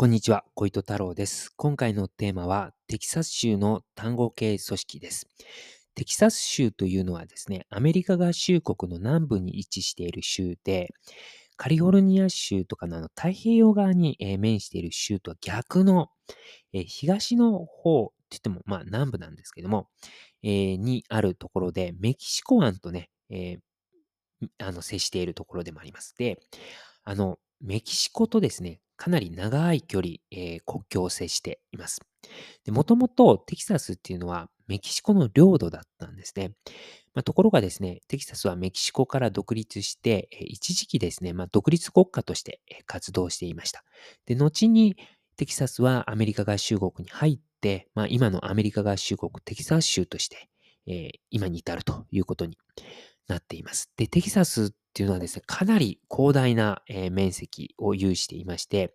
こんにちは、小糸太郎です。今回のテーマは、テキサス州の単語系組織です。テキサス州というのはですね、アメリカ合衆国の南部に位置している州で、カリフォルニア州とかのあの太平洋側に、え面している州とは逆の、え東の方って言っても、まあ南部なんですけども、えーにあるところで、メキシコ湾とね、えーあの接しているところでもあります。で、あの、メキシコとですね、かなり長い距離、えー国境を接しています。もともとテキサスっていうのはメキシコの領土だったんですね。まあ、ところがですね、テキサスはメキシコから独立して、一時期ですね、まあ、独立国家として活動していました。で、後にテキサスはアメリカ合衆国に入って、まあ、今のアメリカ合衆国テキサス州として、えー今に至るということになっています。で、テキサスっていうのはですね、かなり広大な、えー面積を有していまして、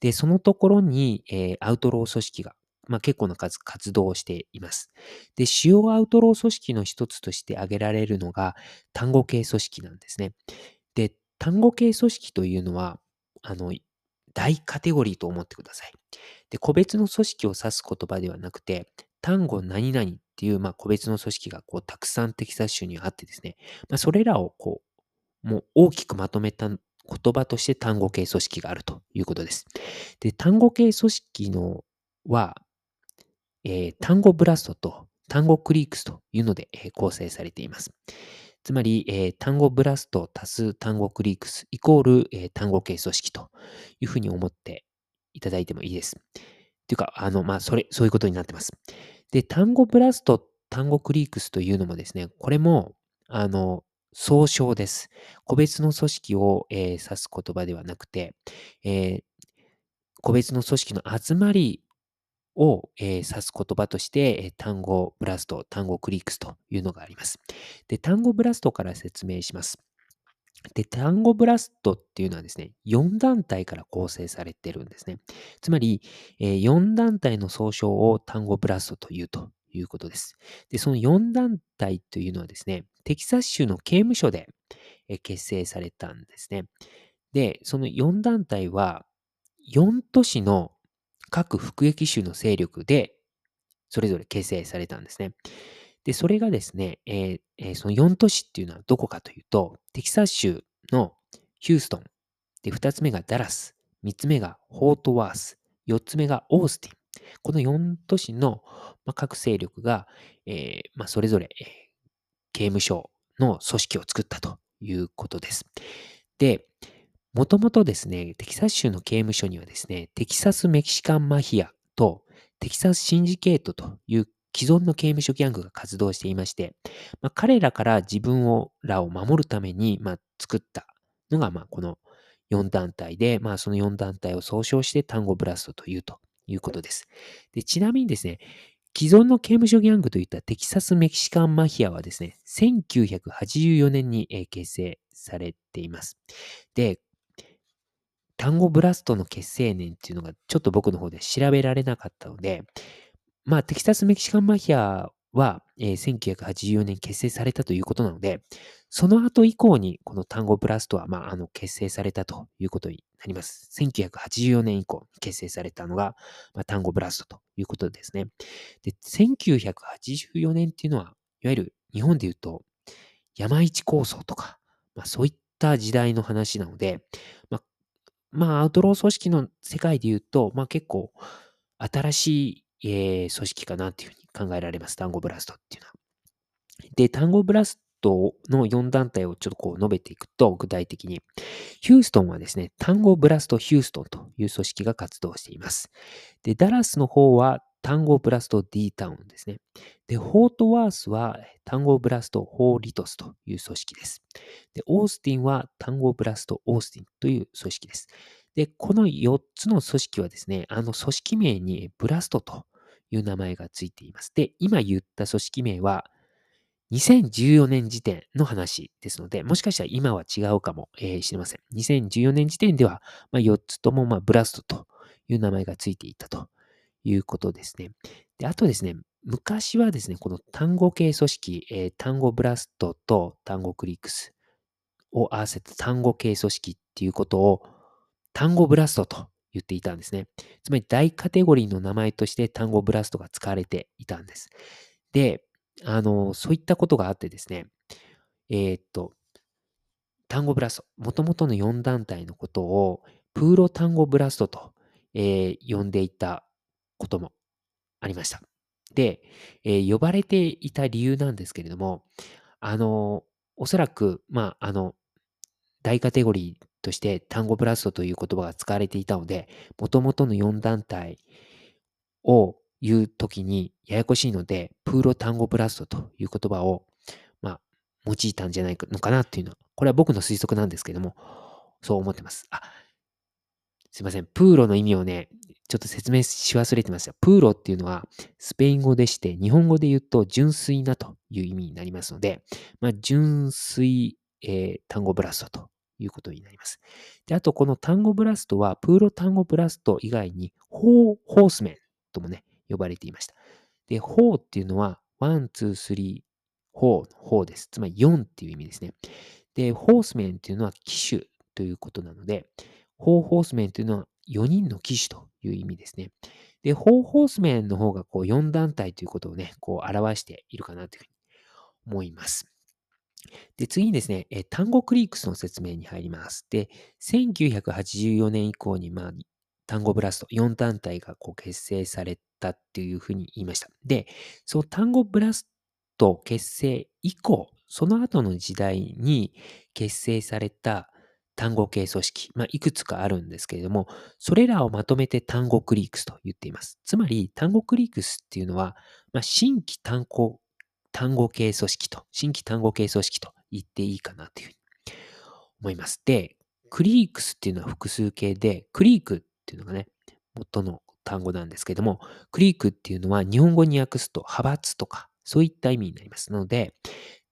で、そのところに、えーアウトロー組織が、まあ、結構な数活動をしています。で、主要アウトロー組織の一つとして挙げられるのが単語系組織なんですね。で、単語系組織というのは、あの、大カテゴリーと思ってください。で、個別の組織を指す言葉ではなくて、単語何々っていう、まあ、個別の組織がこうたくさんテキサス州にあってですね、まあ、それらをこう、もう大きくまとめた言葉として単語系組織があるということです。で、単語系組織のは、えー単語ブラストと単語クリークスというので、えー構成されています。つまり、えー単語ブラスト足す単語クリークスイコール、えー単語系組織というふうに思っていただいてもいいです。っていうか、あの、まあ、それ、そういうことになってます。で、単語ブラスト、単語クリークスというのもですね、これも、あの、総称です。個別の組織を、えー指す言葉ではなくて、えー個別の組織の集まりを、えー指す言葉として、え単語ブラスト、単語クリークスというのがあります。で、単語ブラストから説明します。で、単語ブラストっていうのはですね、4団体から構成されてるんですね。つまり、えー4団体の総称を単語ブラストというということです。で、その4団体というのはですね、テキサス州の刑務所でえー結成されたんですね。で、その4団体は、4都市の各服役州の勢力で、それぞれ結成されたんですね。で、それがですね、えーえーその4都市っていうのはどこかというと、テキサス州のヒューストン、で、2つ目がダラス、3つ目がホートワース、4つ目がオースティン。この4都市の、各勢力が、えーまあ、それぞれ、刑務所の組織を作ったということです。で、もともとですね、テキサス州の刑務所にはですね、テキサスメキシカンマフィアとテキサスシンジケートという既存の刑務所ギャングが活動していまして、まあ、彼らから自分をらを守るために、まあ、作ったのが、まあ、この4団体で、まあ、その4団体を総称して単語ブラストというということです。でちなみにですね、既存の刑務所ギャングといったテキサスメキシカンマフィアはですね、1984年に結成されています。で、単語ブラストの結成年っていうのがちょっと僕の方で調べられなかったので、まあ、テキサスメキシカンマフィアは、えー1984年結成されたということなので、その後以降にこの単語ブラストは、まあ、あの結成されたということになります。1984年以降結成されたのが、まあ、単語ブラストということですね。で、1984年っていうのは、いわゆる日本で言うと山一構想とか、まあ、そういった時代の話なので、まあ、まあ、アウトロー組織の世界で言うと、まあ結構新しい、えー組織かなっていうふうに考えられます。単語ブラストっていうのは。で、単語ブラストの4団体をちょっとこう述べていくと、具体的に。ヒューストンはですね、単語ブラストヒューストンという組織が活動しています。で、ダラスの方は単語ブラスト D タウンですね。で、ホートワースは単語ブラストホーリトスという組織です。で、オースティンは単語ブラストオースティンという組織です。で、この4つの組織はですね、あの組織名にブラストという名前がついています。で、今言った組織名は2014年時点の話ですので、もしかしたら今は違うかもえーしれません。2014年時点では、まあ、4つともまあブラストという名前がついていたということですね。で、あとですね、昔はですね、この単語系組織、えー単語ブラストと単語クリックスを合わせた単語系組織っていうことを単語ブラストと言っていたんですね。つまり大カテゴリーの名前として単語ブラストが使われていたんです。で、あの、そういったことがあってですね、えー、っと、Tango Blast、もともとの4団体のことを Puro Tango Blast と、えー、呼んでいたこともありました。で、えー、呼ばれていた理由なんですけれども、あの、おそらく、まあ、あの、大カテゴリーとして Tango Blast という言葉が使われていたので、もともとの4団体を言うときにややこしいので、 Puro Tango Blast という言葉を、まあ、用いたんじゃないのかなっていうのは、これは僕の推測なんですけども、そう思ってます。あ、すいません。 Puro の意味をね、ちょっと説明し忘れてました。 Puro っていうのはスペイン語でして、日本語で言うと純粋なという意味になりますので、まあ、純粋、えー、 Tango Blast ということになります。で、あとこの Tango Blast は、 Puro Tango Blast 以外に、 Four、Four Horsemen ともね、呼ばれていました。で、 Four っていうのは、 one、two、three、four の four です。つまり4っていう意味ですね。で、 Horsemen っていうのは騎手ということなので、 Four Horsemen というのは4人の騎手という意味ですね。で、 Four Horsemen の方がこう4団体ということをね、こう表しているかなというふうに思います。で、次にですね、え Tango Cliques の説明に入ります。で、1984年以降に、まあ、単語ブラスト4団体がこう結成されたっていうふうに言いました。で、その単語ブラスト結成以降、その後の時代に結成された単語系組織、まあ、いくつかあるんですけれども、それらをまとめて単語クリークスと言っています。つまり、単語クリークスっていうのは、まあ、新規単語単語系組織と、新規単語系組織と言っていいかなというふうに思います。で、クリークスっていうのは複数形で、クリークっていうのがね、元の単語なんですけども、クリークっていうのは日本語に訳すと派閥とか、そういった意味になりますので、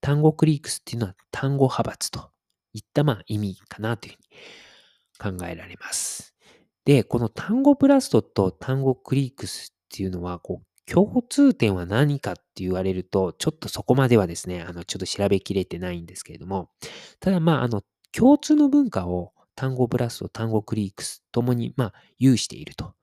単語クリークスっていうのは単語派閥といったまあ意味かなというふうに考えられます。で、この単語ブラストと単語クリークスっていうのは、こう、共通点は何かって言われると、ちょっとそこまではですね、あの、ちょっと調べきれてないんですけれども、ただまあ、あの、共通の文化を単語ブラスト、単語クリークスともに、まあ、有していると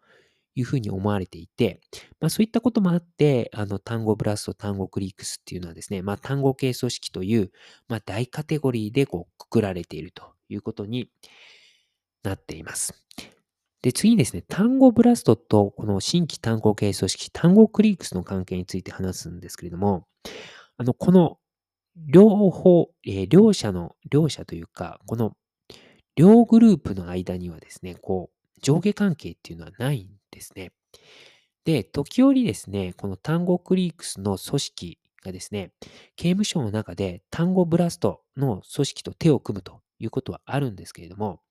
いうふうに思われていて、まあ、そういったこともあって、あの、単語ブラスト、単語クリークスっていうのはですね、まあ、単語系組織という、まあ、大カテゴリーでこう、くくられているということになっています。で、次にですね、単語ブラストとこの新規単語系組織、単語クリークスの関係について話すんですけれども、あの、この両方、えー、両者の、両者というか、この両グループの間にはですね、こう、上下関係っていうのはないんですね。で、時折ですね、この単語クリークスの組織がですね、刑務所の中で単語ブラストの組織と手を組むということはあるんですけれども、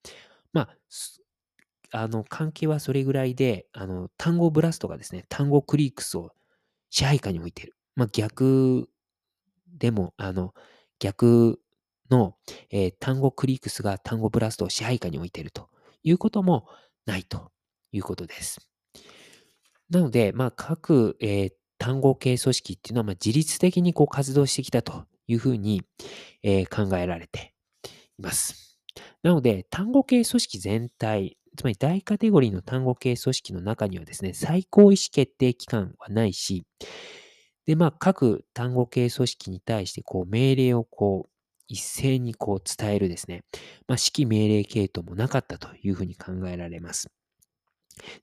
まあ、あの、関係はそれぐらいで、あの、単語ブラストがですね、単語クリークスを支配下に置いている。まあ、逆でも、あの、逆の、えー、単語クリークスが単語ブラストを支配下に置いているということもないということです。なので、まあ、各、えー、単語系組織っていうのは、まあ、自律的にこう活動してきたというふうに、えー、考えられています。なので、単語系組織全体、つまり大カテゴリーの単語系組織の中にはですね、最高意思決定機関はないし、で、まあ、各単語系組織に対して、こう、命令をこう、一斉にこう伝えるですね、まあ、指揮命令系統もなかったというふうに考えられます。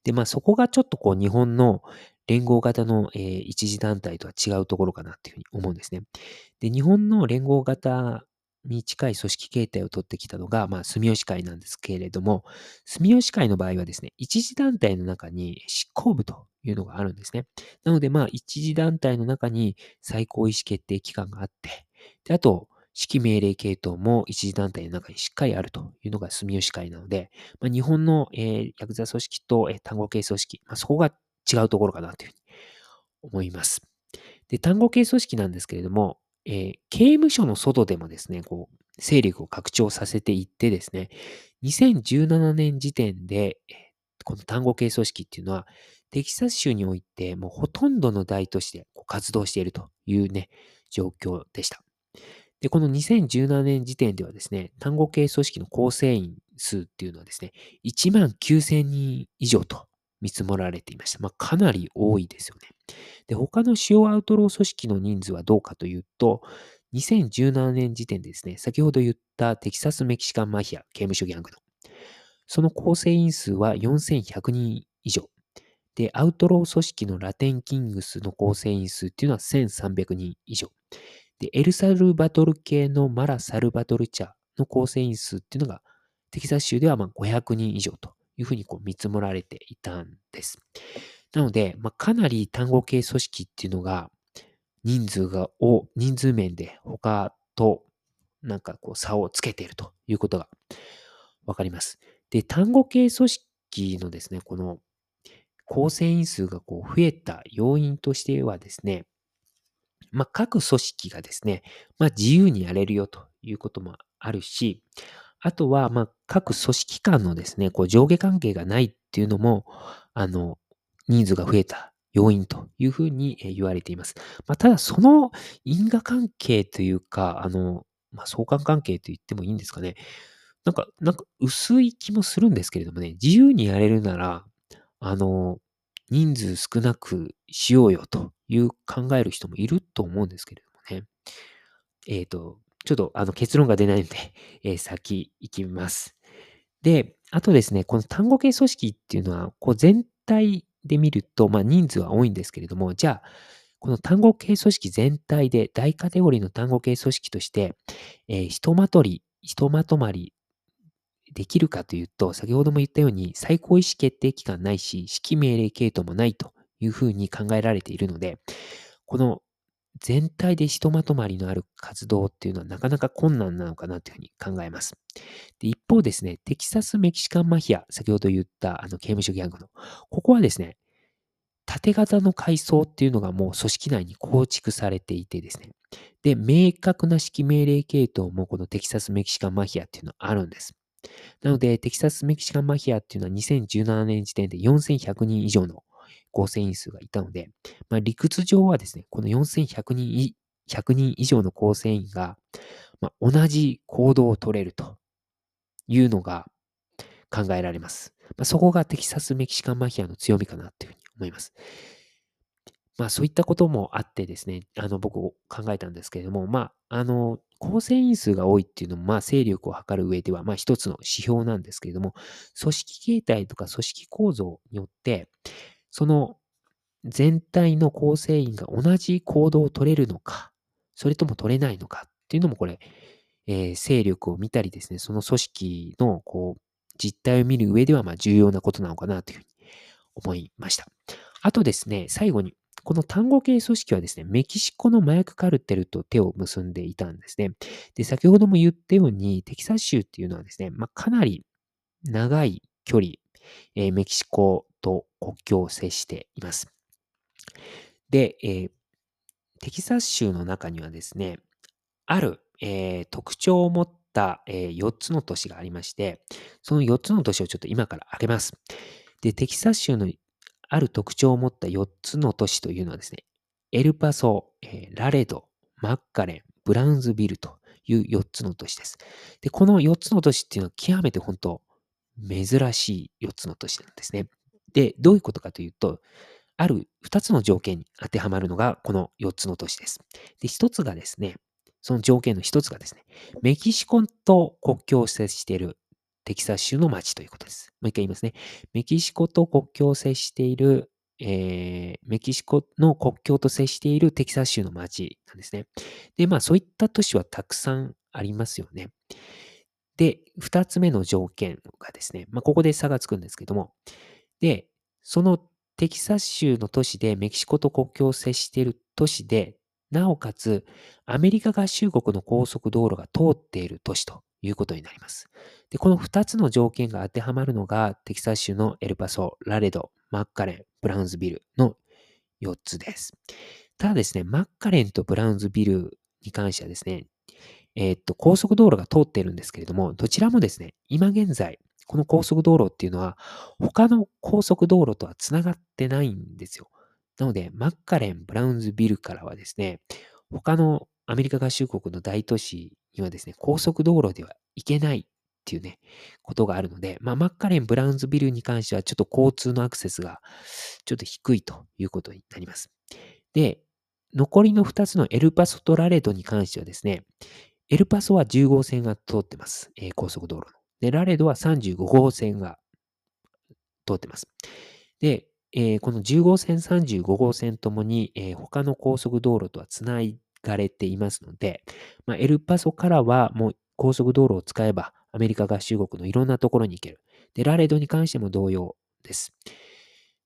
で、まあ、そこがちょっとこう、日本の連合型の、えー、一次団体とは違うところかなっていうふうに思うんですね。で、日本の連合型に近い組織形態を取ってきたのが、まあ、住吉会なんですけれども、住吉会の場合はですね、一次団体の中に執行部というのがあるんですね。なので、まあ、一次団体の中に最高意思決定機関があって、で、あと、指揮命令系統も一次団体の中にしっかりあるというのが住吉会なので、まあ、日本の、えー、ヤクザ組織と、えー、単語系組織、まあ、そこが違うところかなというふうに思います。で、単語系組織なんですけれども、えー、刑務所の外でもですね、こう、勢力を拡張させていってですね、2017年時点で、この単語系組織っていうのは、テキサス州において、もうほとんどの大都市で活動しているというね、状況でした。で、この2017年時点ではですね、単語系組織の構成員数っていうのはですね、1万9000人以上と見積もられていました。まあ、かなり多いですよね。で、他の主要アウトロー組織の人数はどうかというと、2017年時点でですね、先ほど言ったテキサス・メキシカン・マフィア刑務所ギャングの、その構成員数は4100人以上。で、アウトロー組織のラテン・キングスの構成員数っていうのは1300人以上。で、エルサルバトル系のマラ・サルバトルチャの構成員数っていうのが、テキサス州ではま500人以上というふうにこう見積もられていたんです。なので、まあ、かなり単語系組織っていうのが、人数が、を、人数面で他となんかこう差をつけているということがわかります。で、単語系組織のですね、この構成員数がこう増えた要因としてはですね、まあ、各組織がですね、まあ、自由にやれるよということもあるし、あとは、まあ、各組織間のですね、こう上下関係がないっていうのも、あの、人数が増えた要因というふうに言われています。まあ、ただ、その因果関係というか、あの、まあ、相関関係と言ってもいいんですかね。なんか、なんか薄い気もするんですけれどもね、自由にやれるなら、あの、人数少なくしようよという考える人もいると思うんですけれどもね。えっ、ー、と、ちょっとあの結論が出ないので、えー、先行きます。で、あとですね、この単語系組織っていうのは、こう全体で見ると、まあ人数は多いんですけれども、じゃあ、この単語系組織全体で大カテゴリーの単語系組織として、えー、ひとまとり、ひとまとまりできるかというと、先ほども言ったように最高意思決定機関ないし、指揮命令系統もないというふうに考えられているので、この全体でひとまとまりのある活動っていうのはなかなか困難なのかなというふうに考えます。で一方ですね、テキサス・メキシカン・マフィア、先ほど言ったあの刑務所ギャングの、ここはですね、縦型の階層っていうのがもう組織内に構築されていてですね、で、明確な指揮命令系統もこのテキサス・メキシカン・マフィアっていうのはあるんです。なので、テキサス・メキシカン・マフィアっていうのは2017年時点で4100人以上の構成員数がいたので、まあ、理屈上はですね、この4100人 ,100 人以上の構成員が、まあ、同じ行動を取れるというのが考えられます。まあ、そこがテキサス・メキシカン・マフィアの強みかなというふうに思います。まあそういったこともあってですね、あの僕考えたんですけれども、まああの構成員数が多いっていうのも、まあ、勢力を測る上では、まあ、一つの指標なんですけれども、組織形態とか組織構造によって、その全体の構成員が同じ行動を取れるのか、それとも取れないのかっていうのも、これ、えー、勢力を見たりですね、その組織の、こう、実態を見る上では、ま、重要なことなのかなというふうに思いました。あとですね、最後に、この単語系組織はですね、メキシコの麻薬カルテルと手を結んでいたんですね。で、先ほども言ったように、テキサス州っていうのはですね、まあ、かなり長い距離、えー、メキシコと国境を接しています。で、えー、テキサス州の中にはですね、ある、えー、特徴を持った、えー、4つの都市がありまして、その4つの都市をちょっと今から挙げます。で、テキサス州のある特徴を持った4つの都市というのはですね、エルパソ、えー、ラレド、マッカレン、ブラウンズビルという4つの都市です。で、この4つの都市っていうのは極めて本当珍しい4つの都市なんですね。で、どういうことかというと、ある2つの条件に当てはまるのがこの4つの都市です。で、1つがですね、その条件の1つがですね、メキシコと国境を接しているテキサス州の町ということです。もう一回言いますね。メキシコと国境を接している、えー、メキシコの国境と接しているテキサス州の町なんですね。で、まあそういった都市はたくさんありますよね。で、二つ目の条件がですね、まあここで差がつくんですけども、で、そのテキサス州の都市でメキシコと国境を接している都市で、なおかつアメリカ合衆国の高速道路が通っている都市ということになります。で、この2つの条件が当てはまるのが、テキサス州のエルパソ、ラレド、マッカレン、ブラウンズビルの4つです。ただですね、マッカレンとブラウンズビルに関してはですね、えー、っと、高速道路が通っているんですけれども、どちらもですね、今現在、この高速道路っていうのは、他の高速道路とは繋がってないんですよ。なので、マッカレン、ブラウンズビルからはですね、他のアメリカ合衆国の大都市にはですね、高速道路では行けないっていうね、ことがあるので、まあ、マッカレン、ブラウンズビルに関してはちょっと交通のアクセスがちょっと低いということになります。で、残りの2つのエルパソとラレドに関してはですね、エルパソは10号線が通ってます。えー、高速道路の。で、ラレドは35号線が通ってます。で、えー、この10号線、35号線ともに、えー、他の高速道路とはつないがれていますので、まあ、エルパソからはもう高速道路を使えばアメリカ合衆国のいろんなところに行ける。で、ラレドに関しても同様です。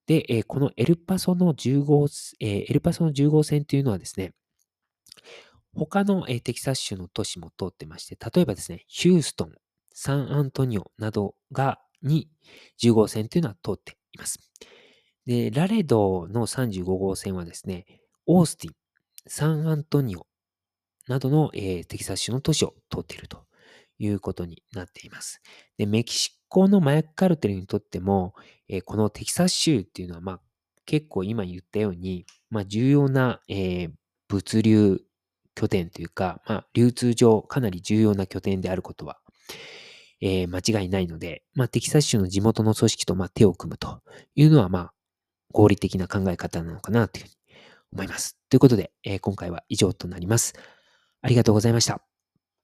で、えー、このエルパソの10号、え、エルパソの10号線というのはですね、他の、え、テキサス州の都市も通ってまして、例えばですね、ヒューストン、サンアントニオなどが、に10号線というのは通っています。で、ラレドの35号線はですね、オースティン、サンアントニオなどの、えー、テキサス州の都市を通っているということになっています。で、メキシコの麻薬カルテルにとっても、えー、このテキサス州っていうのは、まあ、結構今言ったように、まあ、重要な、えー、物流拠点というか、まあ、流通上かなり重要な拠点であることは、えー、間違いないので、まあ、テキサス州の地元の組織と、ま、手を組むというのは、まあ、合理的な考え方なのかなというふうに思います。ということで、えー、今回は以上となります。ありがとうございました。